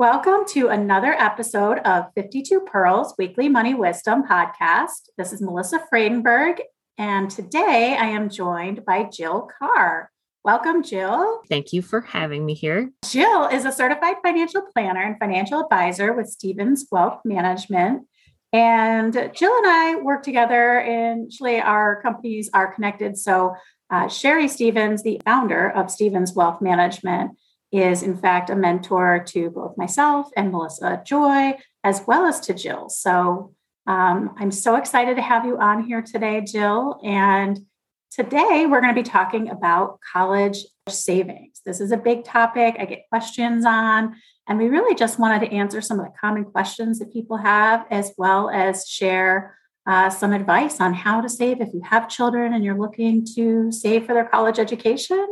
Welcome to another episode of 52 Pearls Weekly Money Wisdom Podcast. This is Melissa Friedenberg, and today I am joined by Jill Carr. Welcome, Jill. Thank you for having me here. Jill is a certified financial planner and financial advisor with Stevens Wealth Management. And Jill and I work together, and actually, our companies are connected. So, uh, Sherry Stevens, the founder of Stevens Wealth Management, is in fact a mentor to both myself and Melissa Joy, as well as to Jill. So um, I'm so excited to have you on here today, Jill. And today we're going to be talking about college savings. This is a big topic I get questions on. And we really just wanted to answer some of the common questions that people have, as well as share uh, some advice on how to save if you have children and you're looking to save for their college education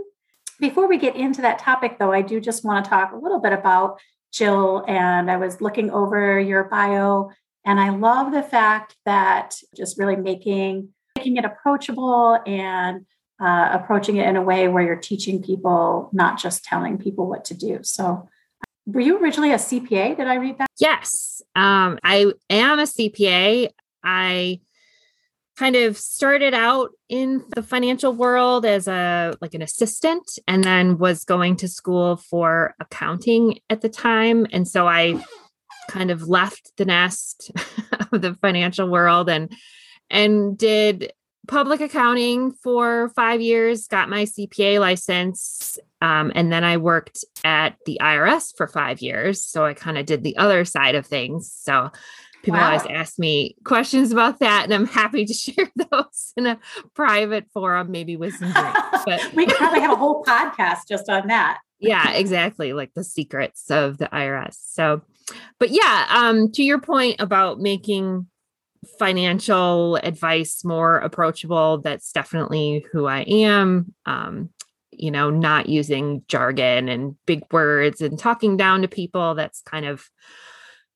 before we get into that topic, though, I do just want to talk a little bit about Jill. And I was looking over your bio, and I love the fact that just really making making it approachable and uh, approaching it in a way where you're teaching people, not just telling people what to do. So, were you originally a CPA? Did I read that? Yes, um, I am a CPA. I kind of started out in the financial world as a like an assistant and then was going to school for accounting at the time. And so i kind of left the nest of the financial world and and did public accounting for five years got my cpa license um, and then i worked at the irs for five years. So i kind of did the other side of things. So people wow. always ask me questions about that and i'm happy to share those in a private forum maybe with some drinks but we could probably have a whole podcast just on that. Yeah exactly like the secrets of the irs so but yeah um to your point about making financial advice more approachable that's definitely who i am. Um you know not using jargon and big words and talking down to people that's kind of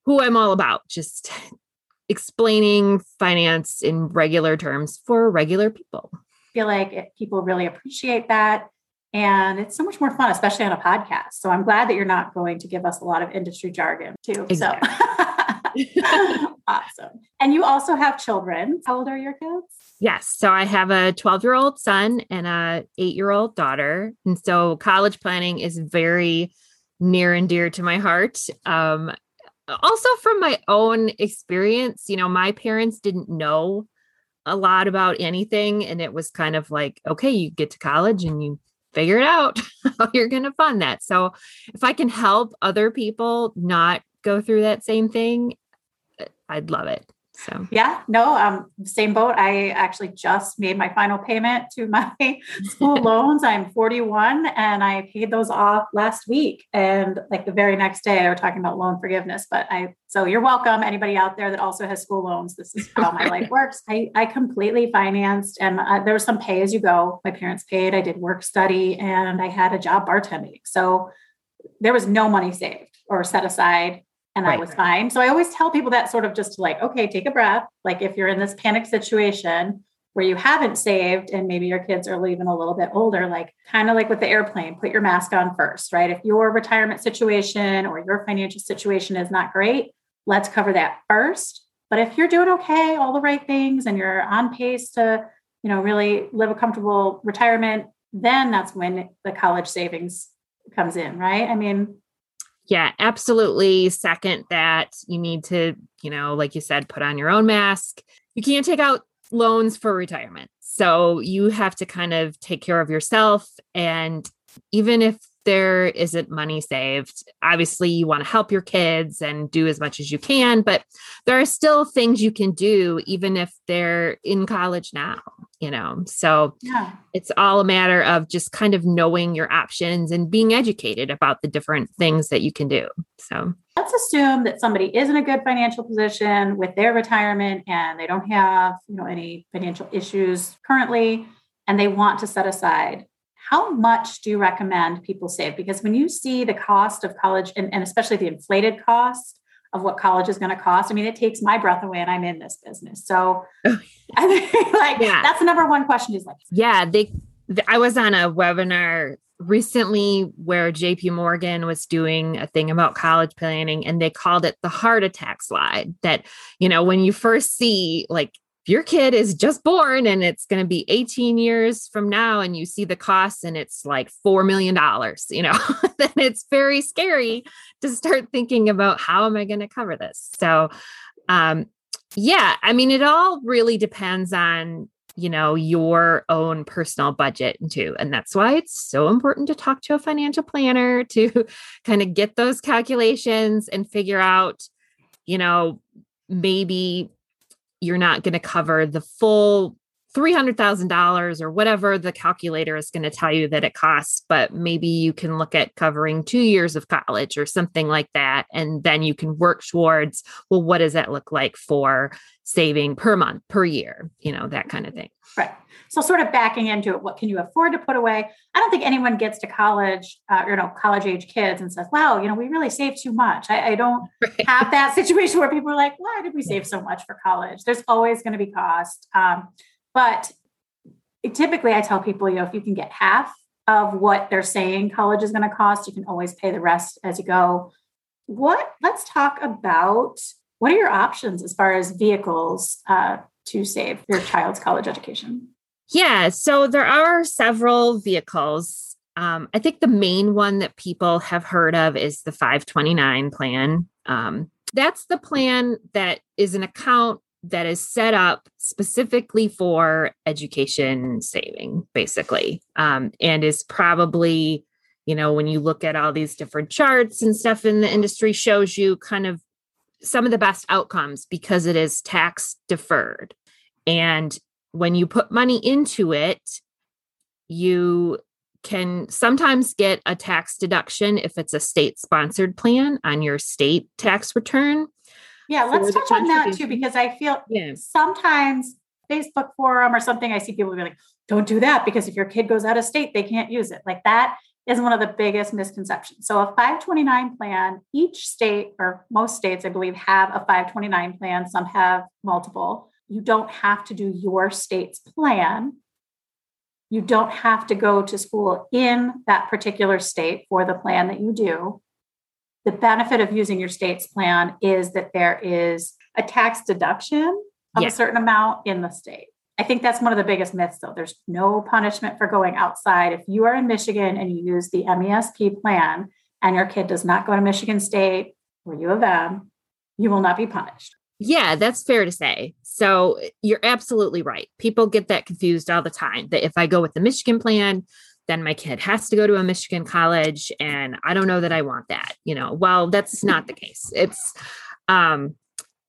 who I'm all about, just explaining finance in regular terms for regular people. I feel like people really appreciate that. And it's so much more fun, especially on a podcast. So I'm glad that you're not going to give us a lot of industry jargon too. Exactly. So awesome. And you also have children. How old are your kids? Yes. So I have a 12 year old son and a eight year old daughter. And so college planning is very near and dear to my heart. Um, also from my own experience, you know, my parents didn't know a lot about anything. And it was kind of like, okay, you get to college and you figure it out how you're going to fund that. So if I can help other people not go through that same thing, eh, I'd love it. So yeah, no, um, same boat. I actually just made my final payment to my school loans. I'm 41 and I paid those off last week. And like the very next day, I were talking about loan forgiveness. But I so you're welcome. Anybody out there that also has school loans, this is how my life works. I, I completely financed, and uh, there was some pay as you go. My parents paid. I did work study, and I had a job bartending. So there was no money saved or set aside and right. I was fine. So I always tell people that sort of just like, okay, take a breath. Like if you're in this panic situation where you haven't saved and maybe your kids are even a little bit older, like kind of like with the airplane, put your mask on first, right? If your retirement situation or your financial situation is not great, let's cover that first. But if you're doing okay, all the right things, and you're on pace to, you know, really live a comfortable retirement, then that's when the college savings comes in, right? I mean, yeah, absolutely. Second, that you need to, you know, like you said, put on your own mask. You can't take out loans for retirement. So you have to kind of take care of yourself. And even if there isn't money saved, obviously you want to help your kids and do as much as you can, but there are still things you can do, even if they're in college now. you know. So Yeah. it's all a matter of just kind of knowing your options and being educated about the different things that you can do. So Let's assume that somebody is in a good financial position with their retirement and they don't have, you know, any financial issues currently and they want to set aside. How much do you recommend people save? Because when you see the cost of college and, and especially the inflated cost of what college is going to cost, I mean, it takes my breath away and I'm in this business. So oh, I think like Yeah. that's the number one question is like, yeah, they th- I was on a webinar recently where JP Morgan was doing a thing about college planning and they called it the heart attack slide that you know when you first see like if your kid is just born and it's going to be 18 years from now and you see the costs and it's like 4 million dollars you know then it's very scary to start thinking about how am I going to cover this? So um yeah i mean it all really depends on you know your own personal budget too and that's why it's so important to talk to a financial planner to kind of get those calculations and figure out you know maybe you're not going to cover the full $300,000 or whatever the calculator is going to tell you that it costs, but maybe you can look at covering two years of college or something like that. And then you can work towards, well, what does that look like for saving per month, per year, you know, that kind of thing. Right. So, sort of backing into it, what can you afford to put away? I don't think anyone gets to college, uh, you know, college age kids and says, wow, you know, we really saved too much. I, I don't Right. have that situation where people are like, why did we save so much for college? There's always going to be cost. Um, but typically, I tell people, you know, if you can get half of what they're saying college is going to cost, you can always pay the rest as you go. What, let's talk about what are your options as far as vehicles uh, to save your child's college education? Yeah, so there are several vehicles. Um, I think the main one that people have heard of is the 529 plan. Um, that's the plan that is an account that is set up specifically for education saving, basically, um, and is probably, you know, when you look at all these different charts and stuff in the industry, shows you kind of some of the best outcomes because it is tax deferred. And when you put money into it, you can sometimes get a tax deduction if it's a state sponsored plan on your state tax return. Yeah, let's touch on that too, because I feel Yeah. sometimes Facebook forum or something, I see people be like, don't do that because if your kid goes out of state, they can't use it. Like that is one of the biggest misconceptions. So a 529 plan, each state or most states, I believe, have a 529 plan. Some have multiple. You don't have to do your state's plan. You don't have to go to school in that particular state for the plan that you do. The benefit of using your state's plan is that there is a tax deduction of Yeah. a certain amount in the state. I think that's one of the biggest myths, though. There's no punishment for going outside. If you are in Michigan and you use the MESP plan and your kid does not go to Michigan State or U of M, you will not be punished. Yeah, that's fair to say. So you're absolutely right. People get that confused all the time that if I go with the Michigan plan, then my kid has to go to a Michigan college. And I don't know that I want that. You know, well, that's not the case. It's, um,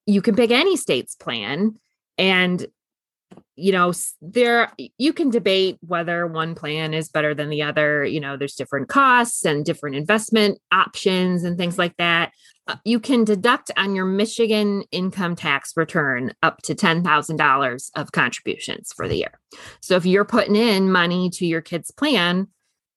you can pick any state's plan and you know there you can debate whether one plan is better than the other you know there's different costs and different investment options and things like that uh, you can deduct on your Michigan income tax return up to $10,000 of contributions for the year. So if you're putting in money to your kid's plan,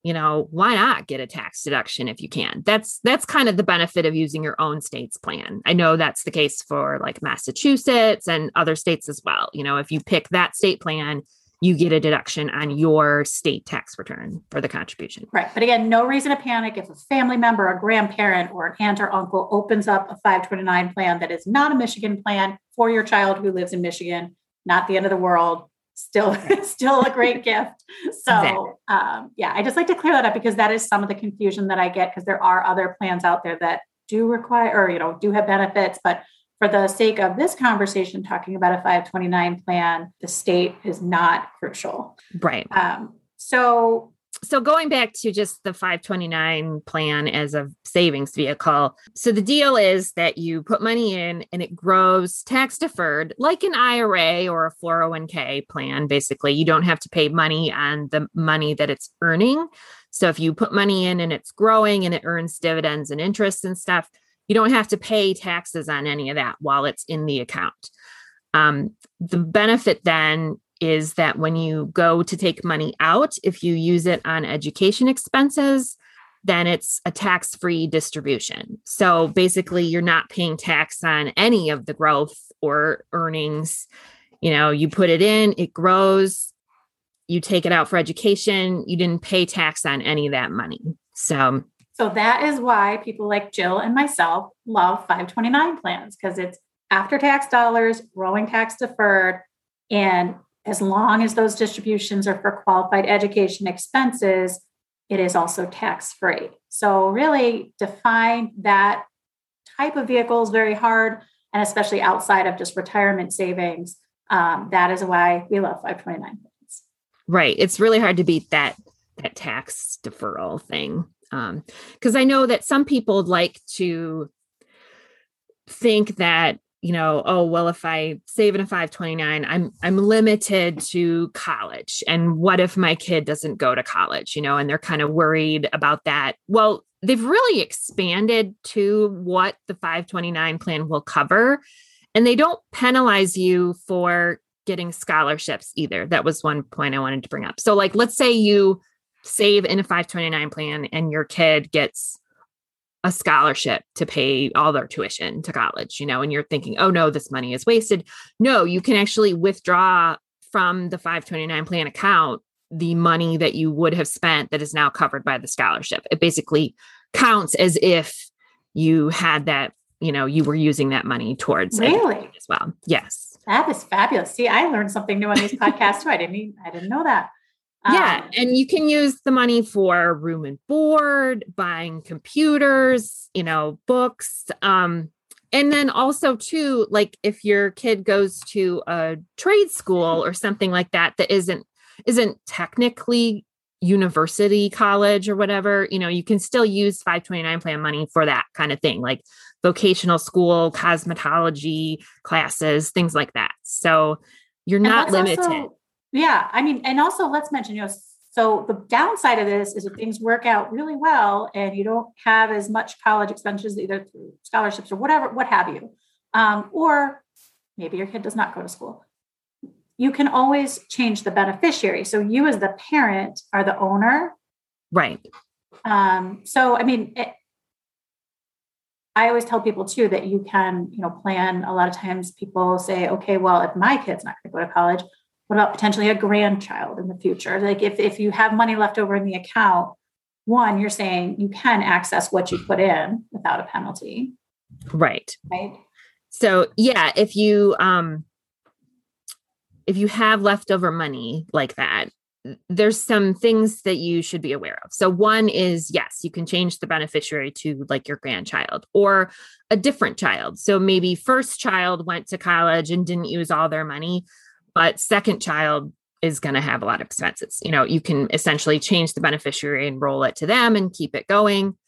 you know, why not get a tax deduction if you can? That's that's kind of the benefit of using your own state's plan. I know that's the case for like Massachusetts and other states as well. You know, if you pick that state plan, you get a deduction on your state tax return for the contribution. Right. But again, no reason to panic if a family member, a grandparent, or an aunt or uncle opens up a 529 plan that is not a Michigan plan for your child who lives in Michigan, not the end of the world. Still, still a great gift. So, um, yeah, I just like to clear that up because that is some of the confusion that I get because there are other plans out there that do require or you know do have benefits, but for the sake of this conversation, talking about a 529 plan, the state is not crucial. Right. Um, so so going back to just the 529 plan as a savings vehicle. So the deal is that you put money in and it grows tax deferred like an IRA or a 401k plan basically. You don't have to pay money on the money that it's earning. So if you put money in and it's growing and it earns dividends and interest and stuff, you don't have to pay taxes on any of that while it's in the account. Um, the benefit then is that when you go to take money out, if you use it on education expenses, then it's a tax free distribution. So basically, you're not paying tax on any of the growth or earnings. You know, you put it in, it grows, you take it out for education, you didn't pay tax on any of that money. So, so that is why people like Jill and myself love 529 plans because it's after tax dollars, growing tax deferred, and as long as those distributions are for qualified education expenses, it is also tax free. So, really define that type of vehicle is very hard, and especially outside of just retirement savings. Um, that is why we love 529 plans. Right. It's really hard to beat that that tax deferral thing. Because um, I know that some people like to think that you know, oh well, if I save in a 529, I'm I'm limited to college. And what if my kid doesn't go to college? You know, and they're kind of worried about that. Well, they've really expanded to what the 529 plan will cover. And they don't penalize you for getting scholarships either. That was one point I wanted to bring up. So, like, let's say you save in a 529 plan and your kid gets a scholarship to pay all their tuition to college, you know, and you're thinking, oh no, this money is wasted. No, you can actually withdraw from the 529 plan account the money that you would have spent that is now covered by the scholarship. It basically counts as if you had that, you know, you were using that money towards really as well. Yes. That is fabulous. See, I learned something new on these podcasts too. I didn't even, I didn't know that yeah. Um, and you can use the money for room and board, buying computers, you know, books. Um, and then also too, like if your kid goes to a trade school or something like that that isn't isn't technically university college or whatever, you know, you can still use 529 plan money for that kind of thing, like vocational school, cosmetology classes, things like that. So you're not limited. Also, yeah. I mean, and also let's mention, you know, so the downside of this is if things work out really well and you don't have as much college expenses either through scholarships or whatever, what have you, um, or maybe your kid does not go to school. You can always change the beneficiary. So you, as the parent, are the owner. Right. Um, so, I mean, it, I always tell people too that you can, you know, plan. A lot of times people say, okay, well, if my kid's not going to go to college, what about potentially a grandchild in the future? Like if, if you have money left over in the account, one, you're saying you can access what you put in without a penalty. Right. Right. So yeah, if you um if you have leftover money like that, there's some things that you should be aware of. So one is yes, you can change the beneficiary to like your grandchild or a different child. So maybe first child went to college and didn't use all their money but second child is going to have a lot of expenses. You know, you can essentially change the beneficiary and roll it to them and keep it going.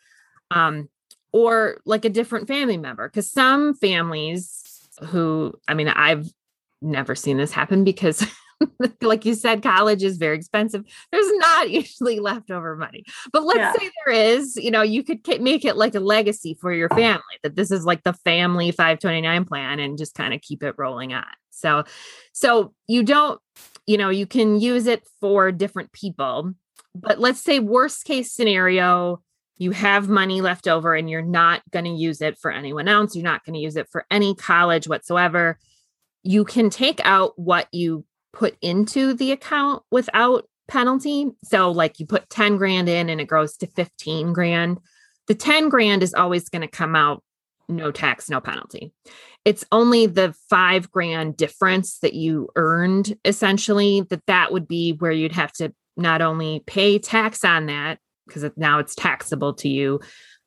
Um, or like a different family member, because some families who, I mean, I've never seen this happen because like you said, college is very expensive. There's not usually leftover money. But let's yeah. say there is, you know, you could make it like a legacy for your family that this is like the family 529 plan and just kind of keep it rolling on. So, so you don't, you know, you can use it for different people. But let's say worst case scenario, you have money left over and you're not going to use it for anyone else. You're not going to use it for any college whatsoever. You can take out what you put into the account without penalty. So, like you put 10 grand in and it grows to 15 grand. The 10 grand is always going to come out no tax, no penalty. It's only the five grand difference that you earned essentially that that would be where you'd have to not only pay tax on that because now it's taxable to you,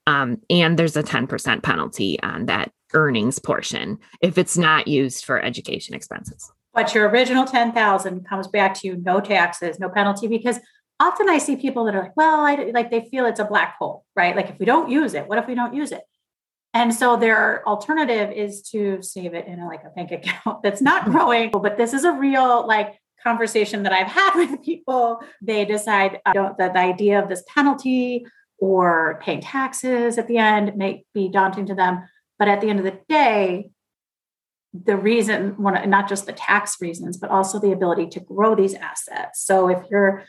um, and there's a 10% penalty on that earnings portion if it's not used for education expenses. But your original 10,000 comes back to you, no taxes, no penalty, because often I see people that are like, well, I like they feel it's a black hole, right? Like if we don't use it, what if we don't use it? And so their alternative is to save it in a, like a bank account that's not growing. But this is a real like conversation that I've had with people. They decide uh, that the idea of this penalty or paying taxes at the end may be daunting to them. But at the end of the day, the reason, one, not just the tax reasons, but also the ability to grow these assets. So if you're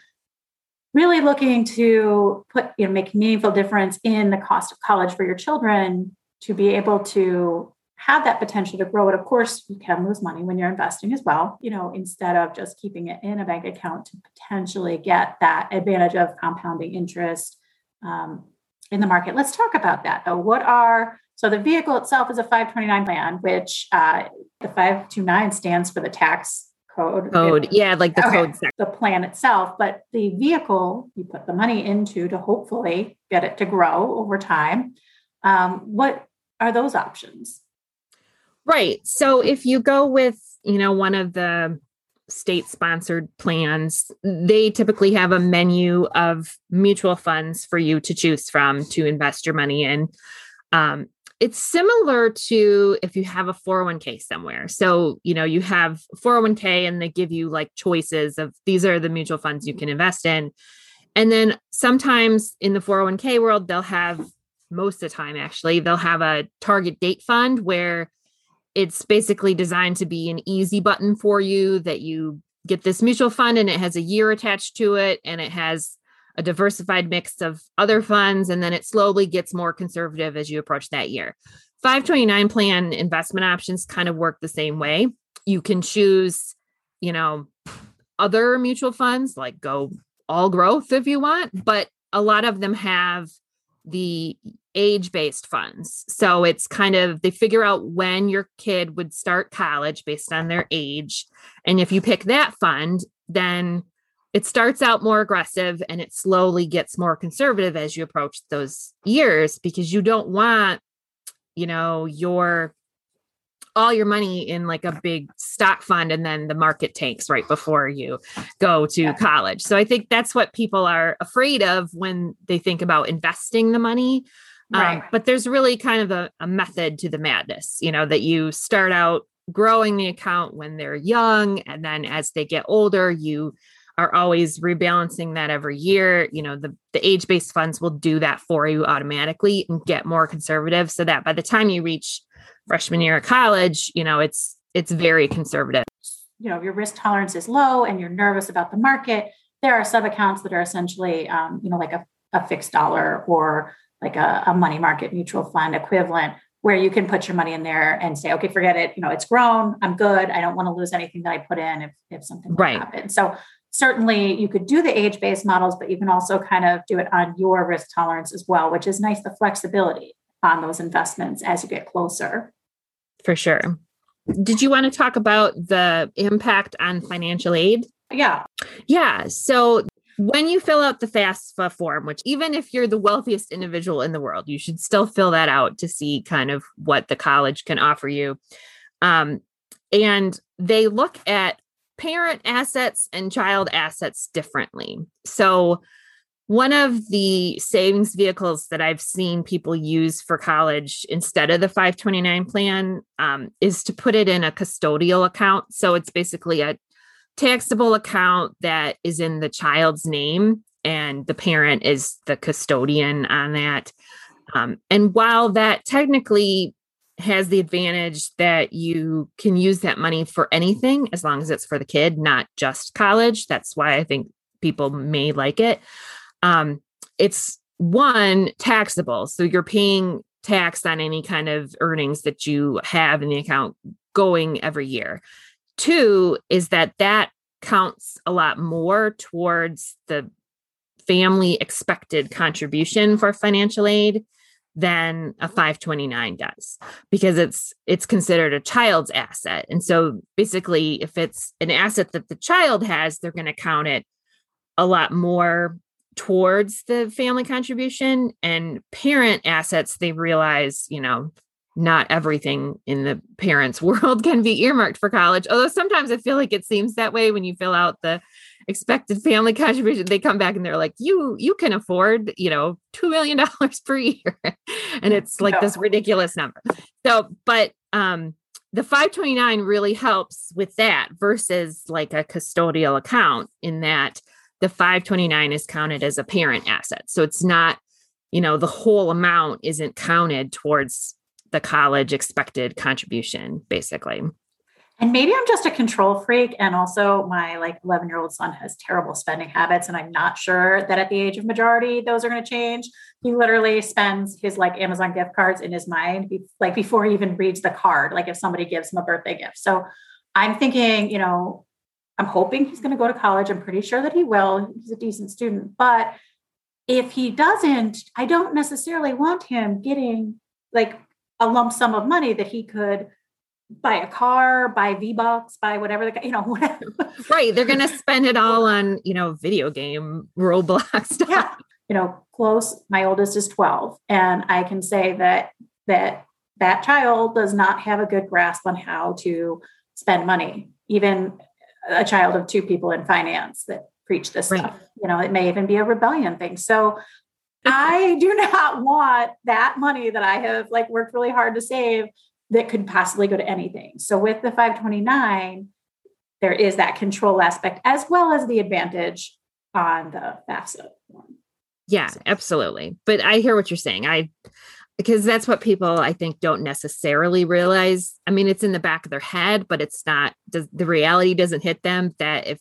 really looking to put, you know, make meaningful difference in the cost of college for your children, to be able to have that potential to grow it. Of course, you can lose money when you're investing as well, you know, instead of just keeping it in a bank account to potentially get that advantage of compounding interest um, in the market. Let's talk about that though. What are so the vehicle itself is a 529 plan, which uh, the 529 stands for the tax code. Code, it, yeah, like the okay, code. The plan itself, but the vehicle you put the money into to hopefully get it to grow over time. Um, what are those options? Right. So if you go with, you know, one of the state sponsored plans, they typically have a menu of mutual funds for you to choose from to invest your money in. Um, it's similar to if you have a 401k somewhere. So, you know, you have 401k and they give you like choices of these are the mutual funds you can invest in. And then sometimes in the 401k world, they'll have most of the time actually, they'll have a target date fund where it's basically designed to be an easy button for you that you get this mutual fund and it has a year attached to it and it has a diversified mix of other funds and then it slowly gets more conservative as you approach that year. 529 plan investment options kind of work the same way. You can choose you know other mutual funds like go all growth if you want but a lot of them have the age based funds. So it's kind of they figure out when your kid would start college based on their age. And if you pick that fund, then it starts out more aggressive and it slowly gets more conservative as you approach those years because you don't want, you know, your all your money in like a big stock fund and then the market tanks right before you go to yeah. college. So I think that's what people are afraid of when they think about investing the money. Right. Um, but there's really kind of a, a method to the madness, you know, that you start out growing the account when they're young. And then as they get older, you are always rebalancing that every year. You know, the, the age based funds will do that for you automatically and get more conservative so that by the time you reach freshman year of college, you know, it's it's very conservative. You know, your risk tolerance is low and you're nervous about the market. There are sub accounts that are essentially, um, you know, like a, a fixed dollar or like a, a money market mutual fund equivalent where you can put your money in there and say, okay, forget it. You know, it's grown. I'm good. I don't want to lose anything that I put in if, if something right. happens. So certainly you could do the age-based models, but you can also kind of do it on your risk tolerance as well, which is nice, the flexibility on those investments as you get closer. For sure. Did you want to talk about the impact on financial aid? Yeah. Yeah. So when you fill out the FAFSA form, which even if you're the wealthiest individual in the world, you should still fill that out to see kind of what the college can offer you. Um, and they look at parent assets and child assets differently. So one of the savings vehicles that I've seen people use for college instead of the 529 plan um, is to put it in a custodial account. So it's basically a taxable account that is in the child's name, and the parent is the custodian on that. Um, and while that technically has the advantage that you can use that money for anything as long as it's for the kid, not just college, that's why I think people may like it um, it's one taxable. So you're paying tax on any kind of earnings that you have in the account going every year. Two is that that counts a lot more towards the family expected contribution for financial aid than a 529 does because it's it's considered a child's asset. And so basically if it's an asset that the child has they're going to count it a lot more towards the family contribution and parent assets they realize you know not everything in the parents world can be earmarked for college although sometimes i feel like it seems that way when you fill out the expected family contribution they come back and they're like you you can afford you know 2 million dollars per year. And it's like no. this ridiculous number. So but um the 529 really helps with that versus like a custodial account in that the 529 is counted as a parent asset. So it's not you know the whole amount isn't counted towards the college expected contribution basically and maybe I'm just a control freak. And also, my like 11 year old son has terrible spending habits. And I'm not sure that at the age of majority, those are going to change. He literally spends his like Amazon gift cards in his mind, like before he even reads the card, like if somebody gives him a birthday gift. So I'm thinking, you know, I'm hoping he's going to go to college. I'm pretty sure that he will. He's a decent student. But if he doesn't, I don't necessarily want him getting like a lump sum of money that he could buy a car, buy V Bucks, buy whatever the you know whatever. right, they're gonna spend it all on you know video game Roblox stuff. Yeah, you know, close. My oldest is twelve, and I can say that that that child does not have a good grasp on how to spend money. Even a child of two people in finance that preach this right. stuff. You know, it may even be a rebellion thing. So I do not want that money that I have like worked really hard to save that could possibly go to anything. So with the 529, there is that control aspect as well as the advantage on the FAFSA one. Yeah, absolutely. But I hear what you're saying. I because that's what people I think don't necessarily realize. I mean, it's in the back of their head, but it's not does the reality doesn't hit them that if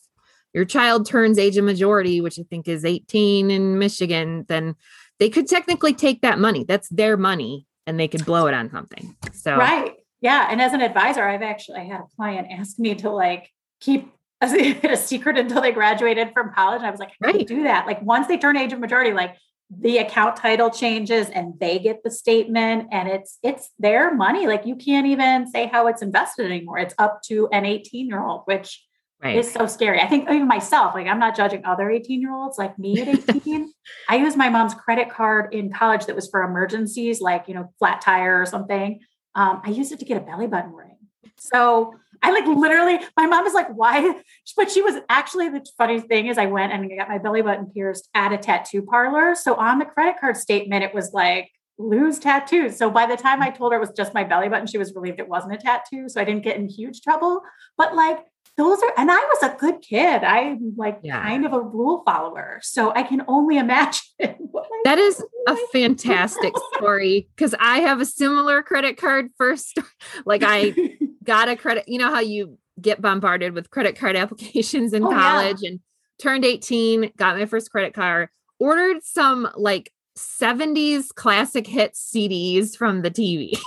your child turns age of majority, which I think is 18 in Michigan, then they could technically take that money. That's their money and they could blow it on something. So right. Yeah. And as an advisor, I've actually I had a client ask me to like keep a, a secret until they graduated from college. And I was like, how right. Do you do that. Like once they turn age of majority, like the account title changes and they get the statement and it's it's their money. Like you can't even say how it's invested anymore. It's up to an 18 year old, which Right. It's so scary. I think even myself, like I'm not judging other 18 year olds like me at 18. I used my mom's credit card in college that was for emergencies, like, you know, flat tire or something. Um, I used it to get a belly button ring. So I like literally, my mom is like, why? But she was actually the funny thing is I went and I got my belly button pierced at a tattoo parlor. So on the credit card statement, it was like, lose tattoos. So by the time I told her it was just my belly button, she was relieved it wasn't a tattoo. So I didn't get in huge trouble. But like those are and i was a good kid i'm like yeah. kind of a rule follower so i can only imagine that is a fantastic story because i have a similar credit card first like i got a credit you know how you get bombarded with credit card applications in oh, college yeah. and turned 18 got my first credit card ordered some like 70s classic hit cds from the tv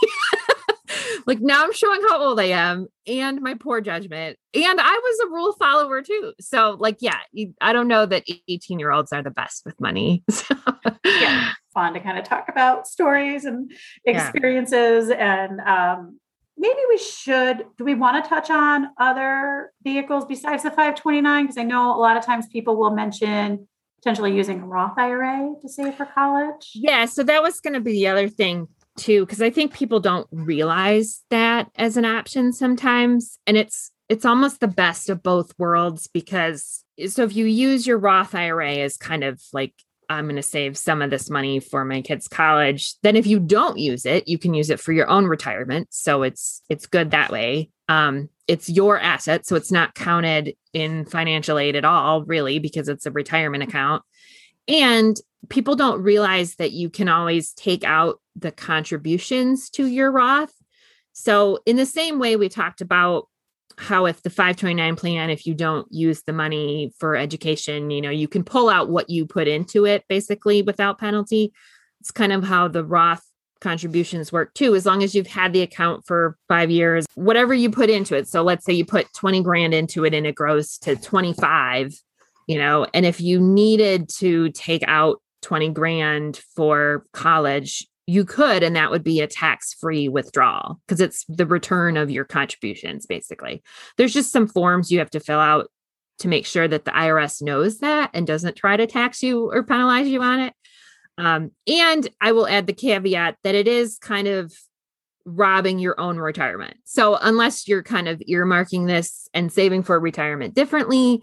like now I'm showing how old I am and my poor judgment. And I was a rule follower too. So, like, yeah, I don't know that 18 year olds are the best with money. So. yeah, fun to kind of talk about stories and experiences. Yeah. And um, maybe we should, do we want to touch on other vehicles besides the 529? Because I know a lot of times people will mention potentially using a Roth IRA to save for college. Yeah, so that was going to be the other thing too because i think people don't realize that as an option sometimes and it's it's almost the best of both worlds because so if you use your roth ira as kind of like i'm going to save some of this money for my kids college then if you don't use it you can use it for your own retirement so it's it's good that way. Um it's your asset so it's not counted in financial aid at all really because it's a retirement account. And people don't realize that you can always take out the contributions to your Roth. So, in the same way, we talked about how if the 529 plan, if you don't use the money for education, you know, you can pull out what you put into it basically without penalty. It's kind of how the Roth contributions work too, as long as you've had the account for five years, whatever you put into it. So let's say you put 20 grand into it and it grows to 25, you know, and if you needed to take out 20 grand for college, you could, and that would be a tax free withdrawal because it's the return of your contributions, basically. There's just some forms you have to fill out to make sure that the IRS knows that and doesn't try to tax you or penalize you on it. Um, and I will add the caveat that it is kind of robbing your own retirement. So, unless you're kind of earmarking this and saving for retirement differently,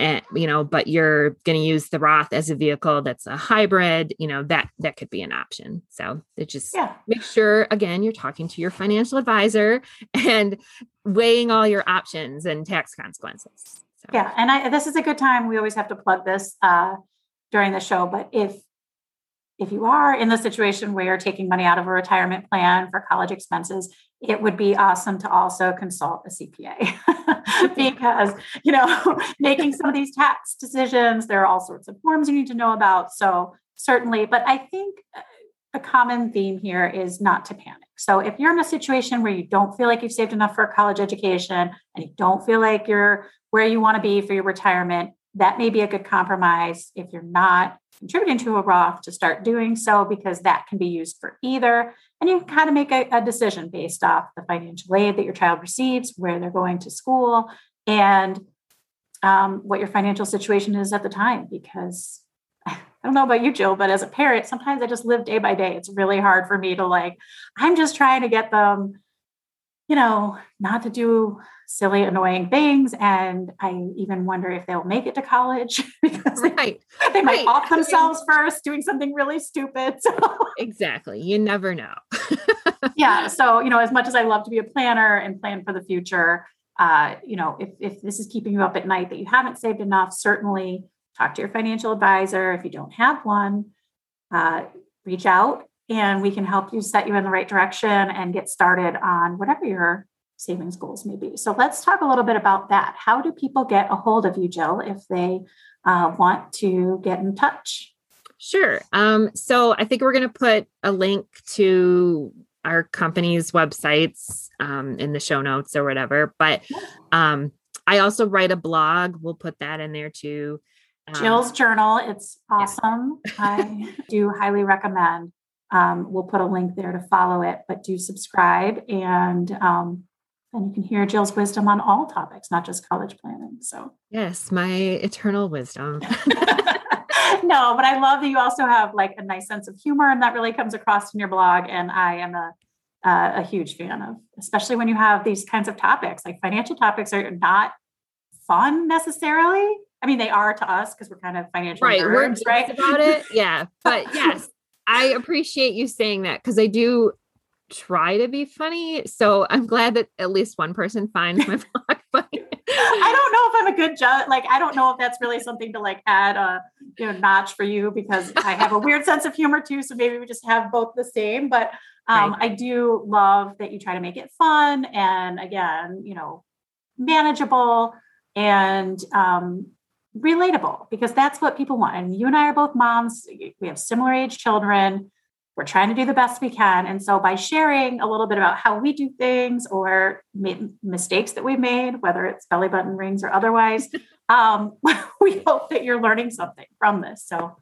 and you know but you're going to use the roth as a vehicle that's a hybrid you know that that could be an option so it just yeah. make sure again you're talking to your financial advisor and weighing all your options and tax consequences so. yeah and i this is a good time we always have to plug this uh during the show but if if you are in the situation where you're taking money out of a retirement plan for college expenses, it would be awesome to also consult a CPA because, you know, making some of these tax decisions, there are all sorts of forms you need to know about. So, certainly, but I think uh, a common theme here is not to panic. So, if you're in a situation where you don't feel like you've saved enough for a college education and you don't feel like you're where you want to be for your retirement, that may be a good compromise if you're not contributing to a Roth to start doing so because that can be used for either. And you can kind of make a, a decision based off the financial aid that your child receives, where they're going to school, and um, what your financial situation is at the time. Because I don't know about you, Jill, but as a parent, sometimes I just live day by day. It's really hard for me to like, I'm just trying to get them, you know, not to do silly, annoying things. And I even wonder if they'll make it to college because right. they, they might right. off themselves first doing something really stupid. So exactly. You never know. yeah. So, you know, as much as I love to be a planner and plan for the future, uh, you know, if, if this is keeping you up at night that you haven't saved enough, certainly talk to your financial advisor. If you don't have one, uh, reach out and we can help you set you in the right direction and get started on whatever your savings goals may be. So let's talk a little bit about that. How do people get a hold of you, Jill, if they uh, want to get in touch? Sure. Um, so I think we're going to put a link to our company's websites um, in the show notes or whatever. But um, I also write a blog. We'll put that in there too. Um, Jill's journal. It's awesome. Yeah. I do highly recommend. Um, we'll put a link there to follow it, but do subscribe and um, and you can hear Jill's wisdom on all topics, not just college planning. So, yes, my eternal wisdom. no, but I love that you also have like a nice sense of humor, and that really comes across in your blog. And I am a uh, a huge fan of, especially when you have these kinds of topics. Like financial topics are not fun necessarily. I mean, they are to us because we're kind of financial right. Nerds, we're right about it. Yeah, but yes, I appreciate you saying that because I do try to be funny. So I'm glad that at least one person finds my blog funny. I don't know if I'm a good judge. Like, I don't know if that's really something to like add a you know notch for you because I have a weird sense of humor too. So maybe we just have both the same. But um, right. I do love that you try to make it fun and again, you know, manageable and um, relatable because that's what people want. And you and I are both moms. We have similar age children we're trying to do the best we can. And so by sharing a little bit about how we do things or mistakes that we've made, whether it's belly button rings or otherwise, um, we hope that you're learning something from this. So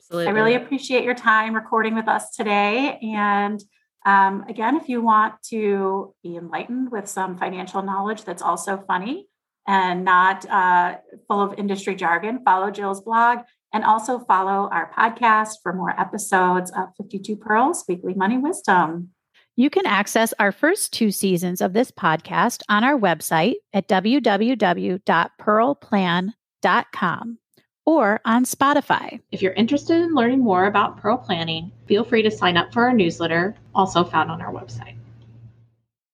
Absolutely. I really appreciate your time recording with us today. And um, again, if you want to be enlightened with some financial knowledge that's also funny and not uh, full of industry jargon, follow Jill's blog and also follow our podcast for more episodes of 52 Pearls Weekly Money Wisdom. You can access our first two seasons of this podcast on our website at www.pearlplan.com or on Spotify. If you're interested in learning more about Pearl planning, feel free to sign up for our newsletter, also found on our website.